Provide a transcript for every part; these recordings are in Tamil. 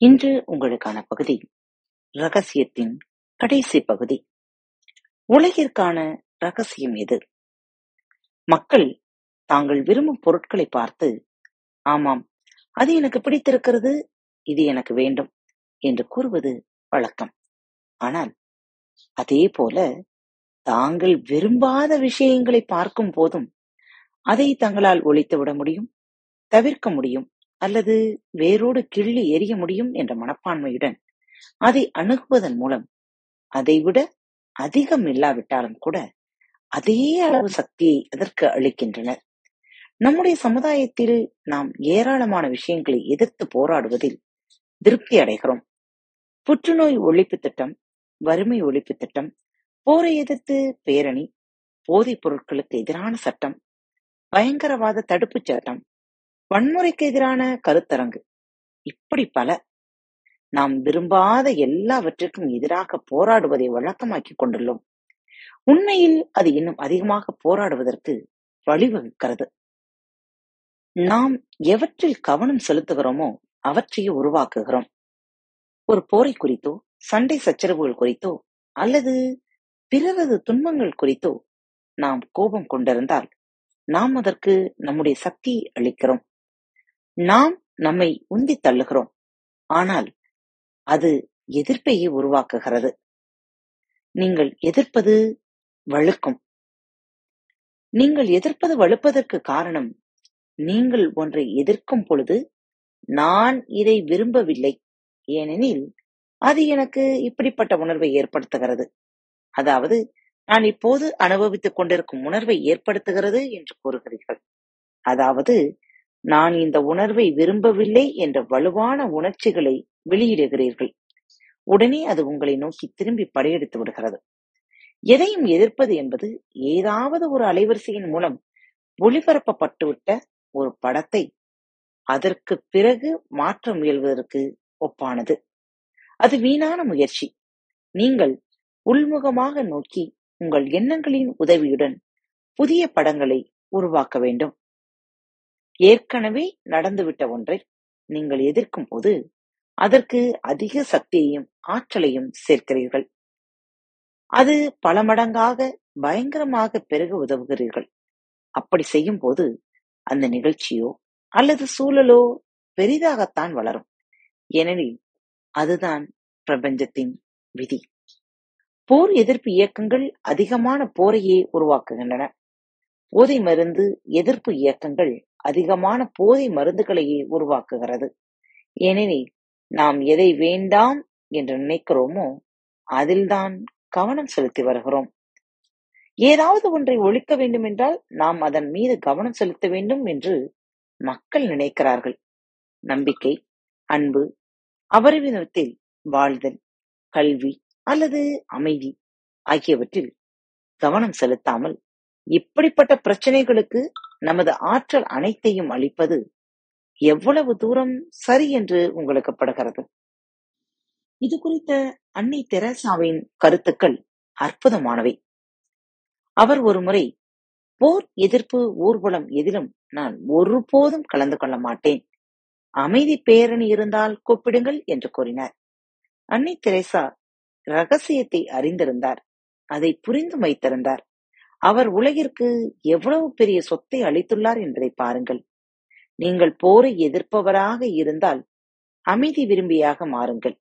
இன்று உங்களுக்கான பகுதி ரகசியத்தின் கடைசி பகுதி. உலகிற்கான ரகசியம் எது? மக்கள் தாங்கள் விரும்பும் பொருட்களை பார்த்து ஆமாம் அது எனக்கு பிடித்திருக்கிறது இது எனக்கு வேண்டும் என்று கூறுவது வழக்கம். ஆனால் அதே போல தாங்கள் விரும்பாத விஷயங்களை பார்க்கும் போதும் அதை தங்களால் ஒழித்து விட முடியும் தவிர்க்க முடியும் அல்லது வேரோடு கிள்ளி எரிய முடியும் என்ற மனப்பான்மையுடன் அதை அணுகுவதன் மூலம் அதைவிட அதிகம் இல்லாவிட்டாலும் கூட அதே அளவு சக்தியை அதற்கு அளிக்கின்றனர்? நம்முடைய சமுதாயத்தில் நாம் ஏராளமான விஷயங்களை எதிர்த்து போராடுவதில் திருப்தி அடைகிறோம். புற்றுநோய் ஒழிப்பு திட்டம் வறுமை ஒழிப்பு திட்டம் போரை எதிர்த்து பேரணி போதைப் பொருட்களுக்கு எதிரான சட்டம் பயங்கரவாத தடுப்புச் சட்டம் வன்முறைக்கு எதிரான கருத்தரங்கு. இப்படி பல. நாம் விரும்பாத எல்லாவற்றிற்கும் எதிராக போராடுவதை வழக்கமாக்கிக் கொண்டுள்ளோம். உண்மையில் அது இன்னும் அதிகமாக போராடுவதற்கு வழிவகுக்கிறது. நாம் எவற்றில் கவனம் செலுத்துகிறோமோ அவற்றையே உருவாக்குகிறோம். ஒரு போரை குறித்தோ சண்டை சச்சரவுகள் குறித்தோ அல்லது பிறரது துன்பங்கள் குறித்தோ நாம் கோபம் கொண்டிருந்தால் நாம் அதற்கு நம்முடைய சக்தியை அளிக்கிறோம். நாம் நம்மை உந்தி தள்ளுகிறோம். ஆனால் அது எதிர்ப்பையே உருவாக்குகிறது. நீங்கள் எதிர்ப்பது வழுக்கும். நீங்கள் எதிர்ப்பது வலுப்பதற்கு காரணம் நீங்கள் ஒன்றை எதிர்க்கும் பொழுது நான் இதை விரும்பவில்லை. ஏனெனில் அது எனக்கு இப்படிப்பட்ட உணர்வை ஏற்படுத்துகிறது. அதாவது நான் இப்போது அனுபவித்துக் கொண்டிருக்கும் உணர்வை ஏற்படுத்துகிறது என்று கூறுகிறீர்கள். அதாவது நான் இந்த உணர்வை விரும்பவில்லை என்ற வலுவான உணர்ச்சிகளை வெளியிடுகிறீர்கள். உடனே அது உங்களை நோக்கி திரும்பி படையெடுத்து விடுகிறது. எதையும் எதிர்ப்பது என்பது ஏதாவது ஒரு அலைவரிசையின் மூலம் ஒளிபரப்பப்பட்டுவிட்ட ஒரு படத்தை அதற்கு பிறகு மாற்ற முயல்வதற்கு ஒப்பானது. அது வீணான முயற்சி. நீங்கள் உள்முகமாக நோக்கி உங்கள் எண்ணங்களின் உதவியுடன் புதிய படங்களை உருவாக்க வேண்டும். ஏற்கனவே நடந்துவிட்ட ஒன்றை நீங்கள் எதிர்க்கும் போது அதற்கு அதிக சக்தியையும் ஆற்றலையும் சேர்க்கிறீர்கள். அது பல மடங்காக பயங்கரமாக பெருக உதவுகிறீர்கள். அப்படி செய்யும் போது அந்த நிகழ்ச்சியோ அல்லது சூழலோ பெரிதாகத்தான் வளரும். ஏனெனில் அதுதான் பிரபஞ்சத்தின் விதி. போர் எதிர்ப்பு இயக்கங்கள் அதிகமான போரையே உருவாக்குகின்றன. போதை மருந்து எதிர்ப்பு இயக்கங்கள் அதிகமான போதை மருந்துகளையே உருவாக்குகிறது. ஏனெனில் நாம் எதை வேண்டாம் என்று நினைக்கிறோமோ அதில்தான் கவனம் செலுத்தி வருகிறோம். ஏதாவது ஒன்றை ஒழிக்க வேண்டும் என்றால் நாம் அதன் மீது கவனம் செலுத்த வேண்டும் என்று மக்கள் நினைக்கிறார்கள். நம்பிக்கை அன்பு அபரிவிதத்தில் வாழ்தல் கல்வி அல்லது அமைதி ஆகியவற்றில் கவனம் செலுத்தாமல் இப்படிப்பட்ட பிரச்சனைகளுக்கு நமது ஆற்றல் அனைத்தையும் அளிப்பது எவ்வளவு தூரம் சரி என்று உங்களுக்கு படுகிறது? இது குறித்த அன்னை தெரசாவின் கருத்துக்கள் அற்புதமானவை. அவர் ஒருமுறை போர் எதிர்ப்பு ஊர்வலம் எதிலும் நான் ஒருபோதும் கலந்து கொள்ள மாட்டேன். அமைதி பேரணி இருந்தால் கூப்பிடுங்கள் என்று கூறினார். அன்னை தெரேசா ரகசியத்தை அறிந்திருந்தார். அதை புரிந்து வைத்திருந்தார். அவர் உலகிற்கு எவ்வளவு பெரிய சொத்தை அளித்துள்ளார் என்பதை பாருங்கள். நீங்கள் போரை எதிர்ப்பவராக இருந்தால் அமைதி விரும்பியாக மாறுங்கள்.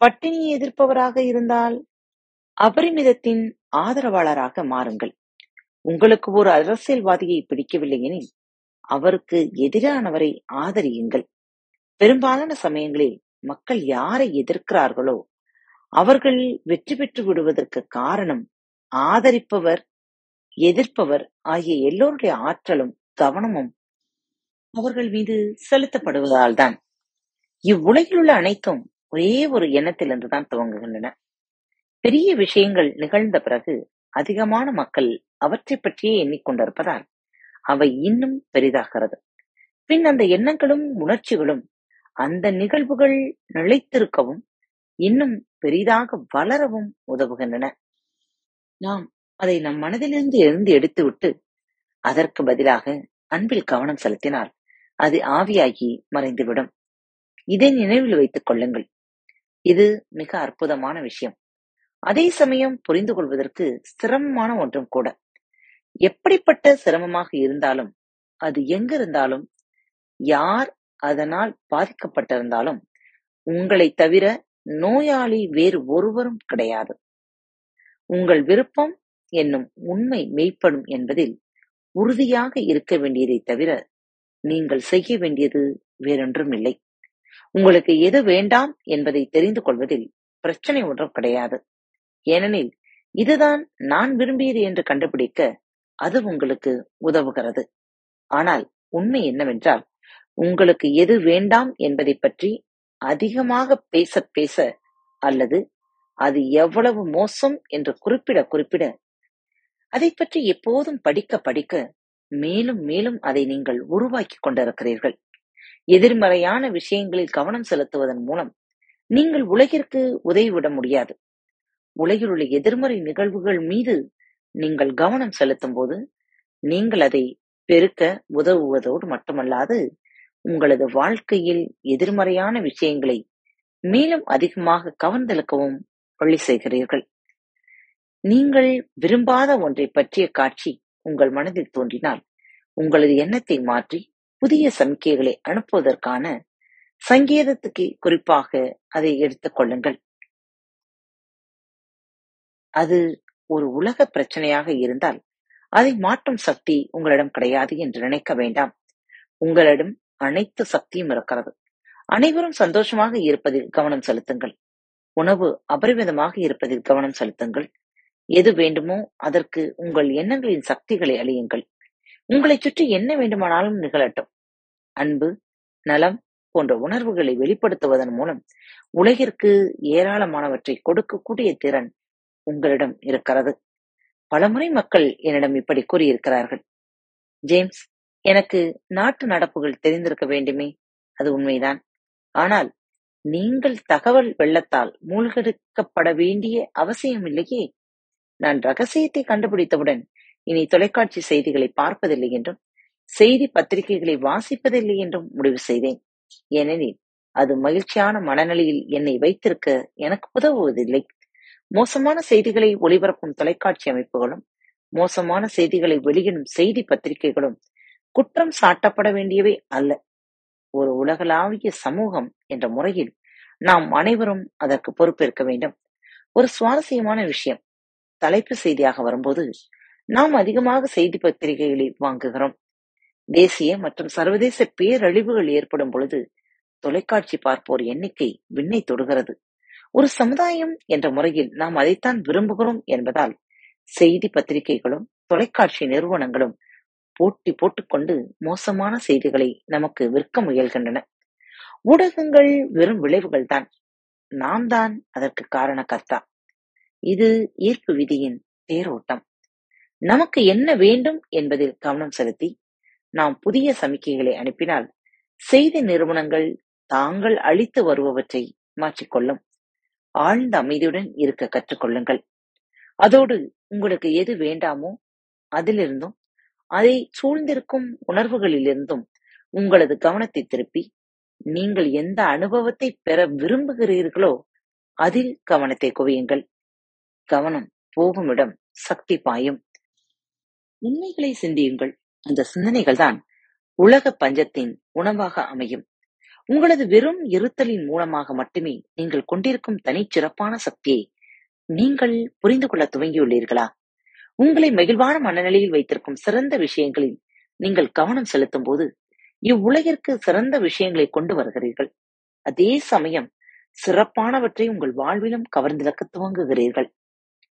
பட்டினியை எதிர்ப்பவராக இருந்தால் அபரிமிதத்தின் ஆதரவாளராக மாறுங்கள். உங்களுக்கு ஒரு அரசியல்வாதியை பிடிக்கவில்லை எனில் அவருக்கு எதிரானவரை ஆதரியுங்கள். பெரும்பாலான சமயங்களில் மக்கள் யாரை எதிர்க்கிறார்களோ அவர்கள் வெற்றி பெற்று விடுவதற்கு காரணம் ஆதரிப்பவர் எதிர்ப்பவர் ஆகிய எல்லோருடைய ஆற்றலும் கவனமும் அவர்கள் மீது செலுத்தப்படுவதால்தான். இவ்வுலகில் உள்ள அனைத்தும் ஒரே ஒரு எண்ணத்திலிருந்து தான் துவங்குகின்றன. பெரிய விஷயங்கள் நிகழ்ந்த பிறகு அதிகமான மக்கள் அவற்றை பற்றியே எண்ணிக்கொண்டிருப்பதால் அவை இன்னும் பெரிதாகிறது. பின் அந்த எண்ணங்களும் உணர்ச்சிகளும் அந்த நிகழ்வுகள் நிலைத்திருக்கவும் இன்னும் பெரிதாக வளரவும் உதவுகின்றன. நாம் அதை நம் மனதிலிருந்து இருந்து எடுத்துவிட்டு அதற்கு பதிலாக அன்பில் கவனம் செலுத்தினால் அது ஆவியாகி மறைந்துவிடும். இதை நினைவில் வைத்துக் கொள்ளுங்கள். இது மிக அற்புதமான விஷயம். அதே சமயம் புரிந்து கொள்வதற்கு சிரமமான ஒன்றும் கூட. எப்படிப்பட்ட சிரமமாக இருந்தாலும் அது எங்கிருந்தாலும் யார் அதனால் பாதிக்கப்பட்டிருந்தாலும் உங்களை தவிர நோயாளி வேறு ஒருவரும் கிடையாது. உங்கள் விருப்பம் என்னும் உண்மை மெய்ப்படும் என்பதில் உறுதியாக இருக்க வேண்டியதை தவிர நீங்கள் செய்ய வேண்டியது வேறொன்றும் இல்லை. உங்களுக்கு எது வேண்டாம் என்பதை தெரிந்து கொள்வதில் பிரச்சனை ஒன்றும் கிடையாது. ஏனெனில் இதுதான் நான் விரும்பியது என்று கண்டுபிடிக்க அது உங்களுக்கு உதவுகிறது. ஆனால் உண்மை என்னவென்றால் உங்களுக்கு எது வேண்டாம் என்பதை பற்றி அதிகமாக பேச பேச அல்லது அது எவ்வளவு மோசம் என்று குறிப்பிட குறிப்பிட அதை பற்றி எப்போதும் படிக்க படிக்க மேலும் மேலும் அதை நீங்கள் உருவாக்கி கொண்டிருக்கிறீர்கள். எதிர்மறையான விஷயங்களில் கவனம் செலுத்துவதன் மூலம் நீங்கள் உலகிற்கு உதவிவிட முடியாது. உலகில் உள்ள எதிர்மறை நிகழ்வுகள் மீது நீங்கள் கவனம் செலுத்தும் போது நீங்கள் அதை பெருக்க உதவுவதோடு மட்டுமல்லாது உங்களது வாழ்க்கையில் எதிர்மறையான விஷயங்களை மேலும் அதிகமாக கவர்ந்தெழுக்கவும் வழி செய்கிறீர்கள். நீங்கள் விரும்பாத ஒன்றை பற்றிய காட்சி உங்கள் மனதில் தோன்றினால் உங்களது எண்ணத்தை மாற்றி புதிய சமிக்கைகளை அனுப்புவதற்கான சங்கேதத்துக்கு குறிப்பாக அதை எடுத்துக் கொள்ளுங்கள். அது ஒரு உலக பிரச்சனையாக இருந்தால் அதை மாற்றும் சக்தி உங்களிடம் கிடையாது என்று நினைக்க வேண்டாம். உங்களிடம் அனைத்து சக்தியும் இருக்கிறது. அனைவரும் சந்தோஷமாக இருப்பதில் கவனம் செலுத்துங்கள். உணவு அபரிமிதமாக இருப்பதில் கவனம் செலுத்துங்கள். எது வேண்டுமோ அதற்கு உங்கள் எண்ணங்களின் சக்திகளை அழியுங்கள். உங்களைச் சுற்றி என்ன வேண்டுமானாலும் நிகழட்டும். அன்பு நலம் போன்ற உணர்வுகளை வெளிப்படுத்துவதன் மூலம் உலகிற்கு ஏராளமானவற்றை கொடுக்கக்கூடிய திறன் உங்களிடம் இருக்கிறது. பலமுறை மக்கள் என்னிடம் இப்படி கூறியிருக்கிறார்கள். ஜேம்ஸ் எனக்கு நாட்டு நடப்புகள் தெரிந்திருக்க வேண்டுமே. அது உண்மைதான். ஆனால் நீங்கள் தகவல் வெள்ளத்தால் மூழ்கடிக்கப்பட வேண்டிய அவசியம் இல்லையே. நான் ரகசியத்தை கண்டுபிடித்தவுடன் இனி தொலைக்காட்சி செய்திகளை பார்ப்பதில்லை என்றும் செய்தி பத்திரிகைகளை வாசிப்பதில்லை என்றும் முடிவு செய்தேன். ஏனெனில் அது மகிழ்ச்சியான மனநிலையில் என்னை வைத்திருக்க எனக்கு உதவுவதில்லை. மோசமான செய்திகளை ஒளிபரப்பும் தொலைக்காட்சி அமைப்புகளும் மோசமான செய்திகளை வெளியிடும் செய்தி பத்திரிகைகளும் குற்றம் சாட்டப்பட வேண்டியவை அல்ல. ஒரு உலகளாவிய சமூகம் என்ற முறையில் நாம் அனைவரும் அதற்கு பொறுப்பேற்க வேண்டும். ஒரு சுவாரஸ்யமான விஷயம். தலைப்பு செய்தியாக வரும்போது நாம் அதிகமாக செய்தி பத்திரிகைகளை வாங்குகிறோம். தேசிய மற்றும் சர்வதேச பேரழிவுகள் ஏற்படும் பொழுது தொலைக்காட்சி பார்ப்போர் எண்ணிக்கை விண்ணை தொடுகிறது. ஒரு சமுதாயம் என்ற முறையில் நாம் அதைத்தான் விரும்புகிறோம் என்பதால் செய்தி பத்திரிகைகளும் தொலைக்காட்சி நிறுவனங்களும் போட்டி போட்டுக்கொண்டு மோசமான செய்திகளை நமக்கு விற்க முயல்கின்றன. ஊடகங்கள் வெறும் விளைவுகள் தான் நாம் தான் அதற்கு காரண கர்த்தா. இது ஈர்ப்பு விதியின் தேரோட்டம். நமக்கு என்ன வேண்டும் என்பதில் கவனம் செலுத்தி நாம் புதிய சமிக்கைகளை அனுப்பினால் செய்தி நிறுவனங்கள் தாங்கள் அளித்து வருபவற்றை மாற்றிக்கொள்ளும். ஆழ்ந்த அமைதியுடன் இருக்க கற்றுக்கொள்ளுங்கள். அதோடு உங்களுக்கு எது வேண்டாமோ அதிலிருந்தும் அதை சூழ்ந்திருக்கும் உணர்வுகளிலிருந்தும் உங்களது கவனத்தை திருப்பி நீங்கள் எந்த அனுபவத்தை பெற விரும்புகிறீர்களோ அதில் கவனத்தை குவியுங்கள். கவனம் போகும் இடம் சக்தி பாயும். உண்மைகளை சிந்தியுங்கள். அந்த சிந்தனைகள் தான் உலக பஞ்சத்தின் உணவாக அமையும். உங்களது வெறும் இருத்தலின் மூலமாக மட்டுமே நீங்கள் கொண்டிருக்கும் தனிச்சிறப்பான சக்தியை நீங்கள் புரிந்து கொள்ள துவங்கியுள்ளீர்களா? உங்களை மகிழ்வான மனநிலையில் வைத்திருக்கும் சிறந்த விஷயங்களில் நீங்கள் கவனம் செலுத்தும் போது இவ்வுலகிற்கு சிறந்த விஷயங்களை கொண்டு வருகிறீர்கள். அதே சமயம் சிறப்பானவற்றை உங்கள் வாழ்விலும் கவர்ந்திழக்க துவங்குகிறீர்கள்.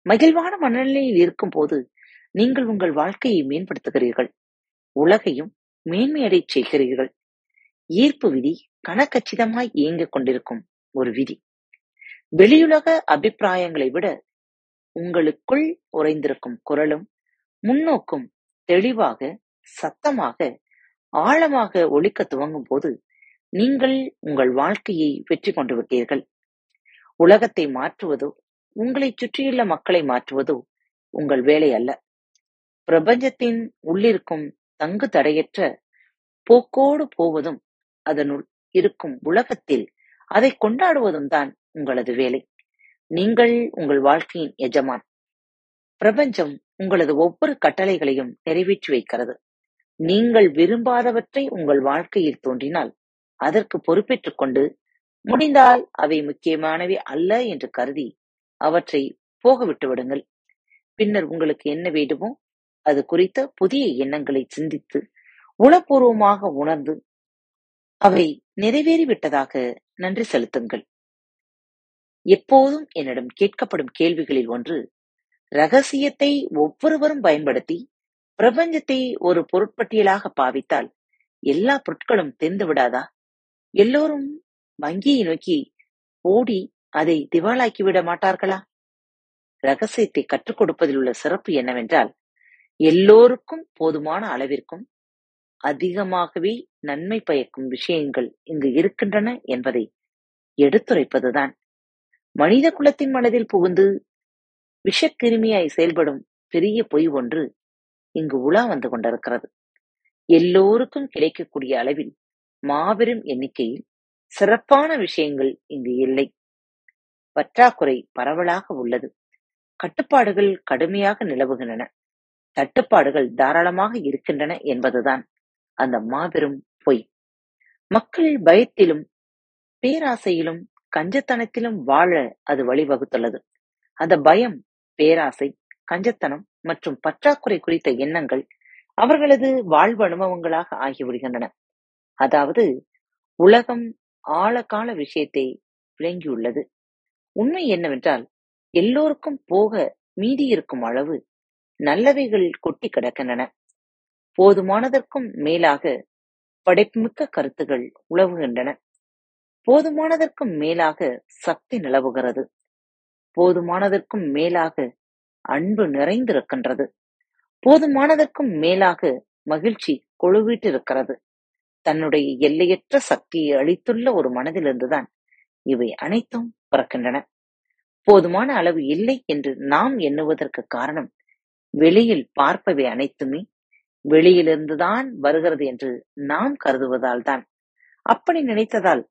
மகிழ்வான மனநிலையில் இருக்கும் போது நீங்கள் உங்கள் வாழ்க்கையை மேம்படுத்துகிறீர்கள். உலகையும் மேன்மையடை செய்கிறீர்கள். ஈர்ப்பு விதி கனக்கச்சிதமாய் இயங்கிக் கொண்டிருக்கும் ஒரு விதி. வெளியுலக அபிப்பிராயங்களை விட உங்களுக்குள் உறைந்திருக்கும் குரலும் முன்னோக்கும் தெளிவாக சத்தமாக ஆழமாக ஒழிக்க துவங்கும் போது நீங்கள் உங்கள் வாழ்க்கையை வெற்றி கொண்டு விட்டீர்கள். உலகத்தை மாற்றுவதோ உங்களை சுற்றியுள்ள மக்களை மாற்றுவதோ உங்கள் வேலை அல்ல. பிரபஞ்சத்தின் உள்ளிருக்கும் தங்கு தடையற்ற போக்கோடு போவதும் அதனுள் இருக்கும் உலகத்தில் அதை கொண்டாடுவதும் தான் உங்களது வேலை. நீங்கள் உங்கள் வாழ்க்கையின் எஜமான். பிரபஞ்சம் உங்களது ஒவ்வொரு கட்டளைகளையும் நிறைவேற்றி வைக்கிறது. நீங்கள் விரும்பாதவற்றை உங்கள் வாழ்க்கையில் தோன்றினால் அதற்கு பொறுப்பேற்றுக் கொண்டு முடிந்தால் அவை முக்கியமானவை அல்ல என்று கருதி அவற்றை போக விட்டு விடுங்கள். பின்னர் உங்களுக்கு என்ன வேண்டுமோ அது குறித்த புதிய எண்ணங்களை சிந்தித்து உளப்பூர்வமாக உணர்ந்து அவை நிறைவேறிவிட்டதாக நன்றி செலுத்துங்கள். எப்போதும் என்னிடம் கேட்கப்படும் கேள்விகளில் ஒன்று ரகசியத்தை ஒவ்வொருவரும் பயன்படுத்தி பிரபஞ்சத்தை ஒரு பொருட்பட்டியலாக பாவித்தால் எல்லா பொருட்களும் தெரிந்து விடாதா எல்லோரும் வங்கியை நோக்கி ஓடி அதை திவாலாக்கி விட மாட்டார்களா? ரகசியத்தை கற்றுக் கொடுப்பதில் உள்ள சிறப்பு என்னவென்றால் எல்லோருக்கும் போதுமான அளவிற்கும் அதிகமாகவே நன்மை பயக்கும் விஷயங்கள் இங்கு இருக்கின்றன என்பதை எடுத்துரைப்பதுதான். மனித குலத்தின் மனதில் புகுந்து விஷக்கிருமியாய் செயல்படும் பெரிய பொய் ஒன்று இங்கு உலா வந்து கொண்டிருக்கிறது. எல்லோருக்கும் கிடைக்கக்கூடிய அளவில் மாபெரும் எண்ணிக்கையில் சிறப்பான விஷயங்கள் இங்கு இல்லை. பற்றாக்குறை பரவலாக உள்ளது. கட்டுப்பாடுகள் கடுமையாக நிலவுகின்றன. தட்டுப்பாடுகள் தாராளமாக இருக்கின்றன என்பதுதான் அந்த மாபெரும் பொய். மக்கள் பயத்திலும் பேராசையிலும் கஞ்சத்தனத்திலும் வாழ அது வழிவகுத்துள்ளது. அந்த பயம் பேராசை கஞ்சத்தனம் மற்றும் பற்றாக்குறை குறித்த எண்ணங்கள் அவர்களது வாழ்வு அனுபவங்களாக ஆகிவிடுகின்றன. அதாவது உலகம் ஆழகால விஷயத்தை விளங்கியுள்ளது. உண்மை என்னவென்றால் எல்லோருக்கும் போக மீதி இருக்கும் அளவு நல்லவைகள் கொட்டி கிடக்கின்றன. போதுமானதற்கும் மேலாக படைப்புமிக்க கருத்துகள் உழவுகின்றன போதுமானதற்கும் மேலாக சக்தி நிலவுகிறது. போதுமானதற்கும் மேலாக அன்பு நிறைந்திருக்கின்றது. போதுமானதற்கும் மேலாக மகிழ்ச்சி கொழுவிட்டிருக்கிறது. தன்னுடைய எல்லையற்ற சக்தியை அளித்துள்ள ஒரு மனதிலிருந்துதான் இவை அனைத்தும் பிறக்கின்றன. போதுமான அளவு இல்லை என்று நாம் எண்ணுவதற்கு காரணம் வெளியில் பார்ப்பவை அனைத்துமே வெளியிலிருந்துதான் வருகிறது என்று நாம் கருதுவதால் தான். அப்படி நினைத்ததால்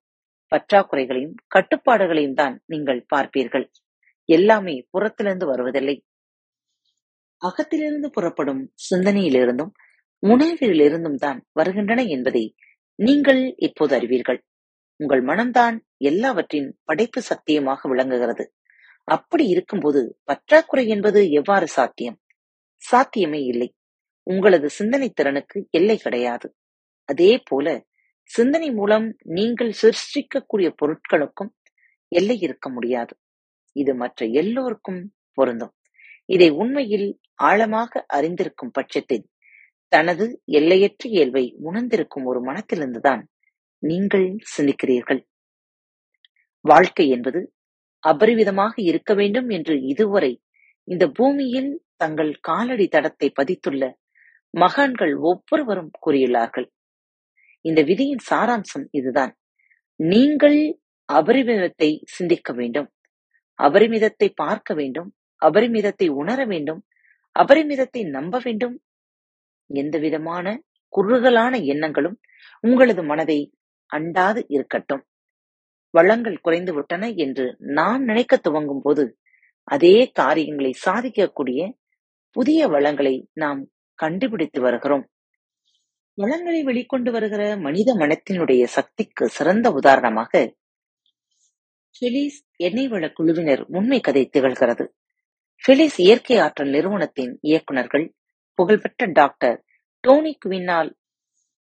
பற்றாக்குறைகளையும் கட்டுப்பாடுகளையும் தான் நீங்கள் பார்ப்பீர்கள். எல்லாமே புறத்திலிருந்து வருவதில்லை. அகத்திலிருந்து புறப்படும் சிந்தனையிலிருந்தும் உணர்விலிருந்தும் தான் வருகின்றன என்பதை நீங்கள் இப்போது அறிவீர்கள். உங்கள் மனம்தான் எல்லாவற்றின் படைப்பு சத்தியமாக விளங்குகிறது. அப்படி இருக்கும்போது பற்றாக்குறை என்பது எவ்வாறு சாத்தியம்? சாத்தியமே இல்லை. உங்களது சிந்தனை திறனுக்கு எல்லை கிடையாது. அதே போல சிந்தனை மூலம் நீங்கள் சிருஷ்டிக்கக்கூடிய பொருட்களுக்கும் எல்லை இருக்க முடியாது. இது மற்ற எல்லோருக்கும் பொருந்தும். இதை உண்மையில் ஆழமாக அறிந்திருக்கும் பட்சத்தில் தனது எல்லையற்ற இயல்பை உணர்ந்திருக்கும் ஒரு மனத்திலிருந்துதான் நீங்கள் சிந்திக்கிறீர்கள். வாழ்க்கை என்பது அபரிவிதமாக இருக்க வேண்டும் என்று இதுவரை இந்த பூமியில் தங்கள் காலடி தடத்தை பதித்துள்ள மகான்கள் ஒவ்வொருவரும் கூறியுள்ளார்கள். இந்த விதியின் சாராம்சம் இதுதான். நீங்கள் அபரிமிதத்தை சிந்திக்க வேண்டும் அபரிமிதத்தை பார்க்க வேண்டும் அபரிமிதத்தை உணர வேண்டும் அபரிமிதத்தை நம்ப வேண்டும். எந்த விதமான குறுகலான எண்ணங்களும் உங்களது மனதை அண்டாது இருக்கட்டும். வளங்கள் குறைந்து விட்டன என்று நாம் நினைக்க துவங்கும் போது அதே காரியங்களை சாதிக்கக்கூடிய புதிய வளங்களை நாம் கண்டுபிடித்து வருகிறோம். வளங்களை வெளிக்கொண்டு வருகிற மனித மனத்தினுடைய சக்திக்கு சிறந்த உதாரணமாக பிலிஸ் எண்ணெய் வள குழுவினர் உண்மை கதை திகழ்கிறது. பிலிஸ் இயற்கை ஆற்றல் நிறுவனத்தின் இயக்குநர்கள் புகழ்பெற்ற டாக்டர் டோனி குவினால்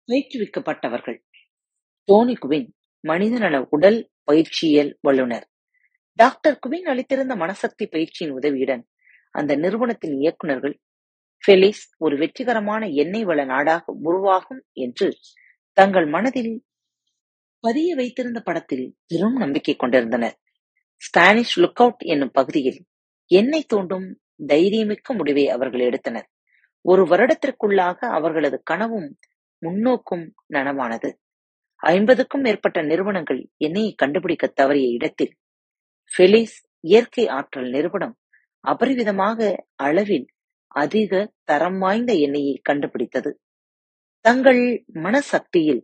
பயிற்றுவிக்கப்பட்டவர்கள். டோனி குவின் மனிதநல உடல் பயிற்சியியல் வல்லுநர். டாக்டர் குவின் அளித்திருந்த மனசக்தி பயிற்சியின் உதவியுடன் அந்த நிறுவனத்தின் இயக்குநர்கள் ஃபெலிஸ் ஒரு வெற்றிகரமான எண்ணெய் வள நாடாக உருவாகும் என்று தங்கள் மனதில் பதிய வைத்திருந்த படத்தில் பெரும் நம்பிக்கை கொண்டிருந்தனர். ஸ்பானிஷ் லுக் அவுட் என்னும் பகுதியில் எண்ணெய் தோண்டும் தைரியமிக்க முடிவை அவர்கள் எடுத்தனர். ஒரு வருடத்திற்குள்ளாக அவர்களது கனவும் முன்னோக்கும் நனவானது. ஐம்பதுக்கும் மேற்பட்ட நிறுவனங்கள் என்னையை கண்டுபிடிக்க தவறிய இடத்தில் ஃபெலிஸ் இயற்கை ஆற்றல் நிறுவனம் அபரிவிதமாக அளவில் அதிக தரம் வாய்ந்த எண்ணெயை கண்டுபிடித்தது. தங்கள் மனசக்தியில்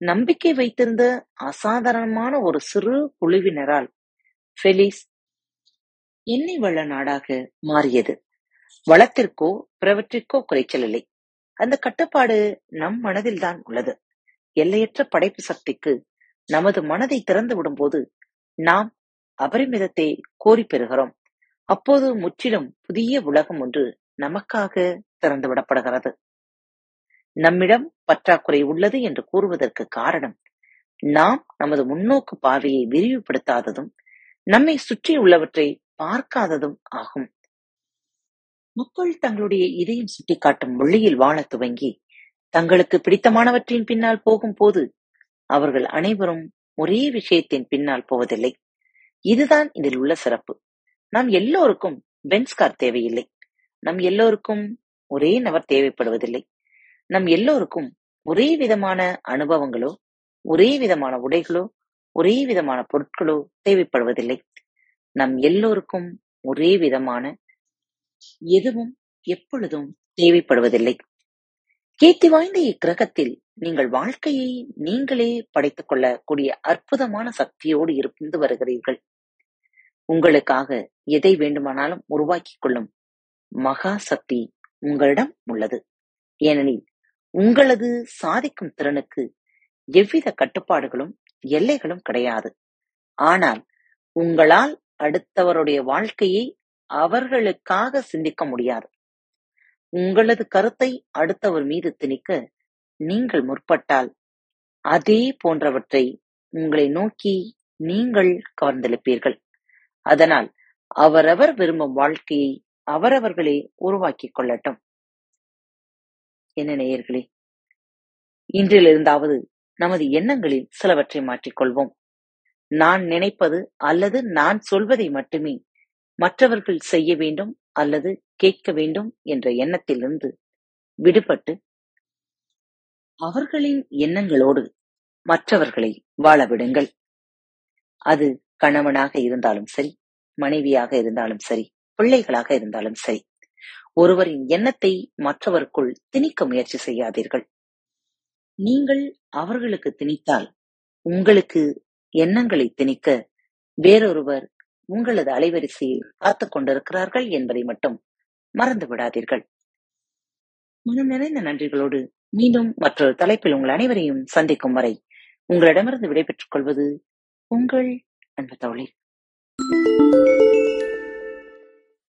நம்பிக்கை வைத்திருந்த அசாதாரணமான ஒரு சிறு குழுவினரால் ஃபெலிஸ் எண்ணெய் வள நாடாக மாறியது. வளத்திற்கோ பிறவற்றிற்கோ குறைச்சல் இல்லை. அந்த கட்டுப்பாடு நம் மனதில்தான் உள்ளது. எல்லையற்ற படைப்பு சக்திக்கு நமது மனதை திறந்து விடும்போது நாம் அபரிமிதத்தை கோரி பெறுகிறோம். அப்போது முற்றிலும் புதிய உலகம் ஒன்று நமக்காக திறந்து விடப்படுகிறது. நம்மிடம் பற்றாக்குறை உள்ளது என்று கூறுவதற்கு காரணம் நாம் நமது முன்னோக்கு பார்வையை விரிவுபடுத்தாததும் நம்மை சுற்றி உள்ளவற்றை பார்க்காததும் ஆகும். மக்கள் தங்களுடைய இதயம் சுட்டிக்காட்டும் மொழியில் வாழ துவங்கி தங்களுக்கு பிடித்தமானவற்றின் பின்னால் போகும் போது அவர்கள் அனைவரும் ஒரே விஷயத்தின் பின்னால் போவதில்லை. இதுதான் இதில் உள்ள சிறப்பு. நாம் எல்லோருக்கும் பென்ஸ் கார் தேவையில்லை. நம் எல்லோருக்கும் ஒரே நபர் தேவைப்படுவதில்லை. நம் எல்லோருக்கும் ஒரே விதமான அனுபவங்களோ ஒரே விதமான உடைகளோ ஒரே விதமான பொருட்களோ தேவைப்படுவதில்லை. நம் எல்லோருக்கும் ஒரே விதமான எதுவும் எப்பொழுதும் தேவைப்படுவதில்லை. கீர்த்தி வாய்ந்த இக்கிரகத்தில் நீங்கள் வாழ்க்கையை நீங்களே படைத்துக் கொள்ளக்கூடிய அற்புதமான சக்தியோடு இருந்து வருகிறீர்கள். உங்களுக்காக எதை வேண்டுமானாலும் உருவாக்கிக் கொள்ளும் மகா சக்தி உங்களிடம் உள்ளது. ஏனெனில் உங்களது சாதிக்கும் திறனுக்கு எவ்வித கட்டுப்பாடுகளும் எல்லைகளும் கிடையாது. ஆனால் உங்களால் அடுத்தவருடைய வாழ்க்கையை அவர்களுக்காக சிந்திக்க முடியாது. உங்களது கருத்தை அடுத்தவர் மீது திணிக்க நீங்கள் முற்பட்டால் அதே போன்றவற்றை உங்களை நோக்கி நீங்கள் கவர்ந்தெழுப்பீர்கள். அதனால் அவரவர் விரும்பும் வாழ்க்கையை அவரவர்களே உருவாக்கிக் கொள்ளட்டும். என்ன நேயர்களே இன்றிலிருந்தாவது நமது எண்ணங்களில் சிலவற்றை மாற்றிக்கொள்வோம். நான் நினைப்பது அல்லது நான் சொல்வதை மட்டுமே மற்றவர்கள் செய்ய வேண்டும் அல்லது கேட்க வேண்டும் என்ற எண்ணத்திலிருந்து விடுபட்டு அவர்களின் எண்ணங்களோடு மற்றவர்களை வாழ விடுங்கள். அது கணவனாக இருந்தாலும் சரி மனைவியாக இருந்தாலும் சரி பிள்ளைகளாக இருந்தாலும் சரி ஒருவரின் எண்ணத்தை மற்றவருக்குள் திணிக்க முயற்சி செய்யாதீர்கள். நீங்கள் அவர்களுக்கு திணித்தால் உங்களுக்கு எண்ணங்களை திணிக்க வேறொருவர் உங்களது அலைவரிசையில் காத்துக் கொண்டிருக்கிறார்கள் என்பதை மட்டும் மறந்து விடாதீர்கள். மனம் நிறைந்த நன்றிகளோடு மீண்டும் மற்றொரு தலைப்பில் உங்கள் அனைவரையும் சந்திக்கும் வரை உங்களிடமிருந்து விடைபெற்றுக் கொள்வது உங்கள் அன்பு தோழி.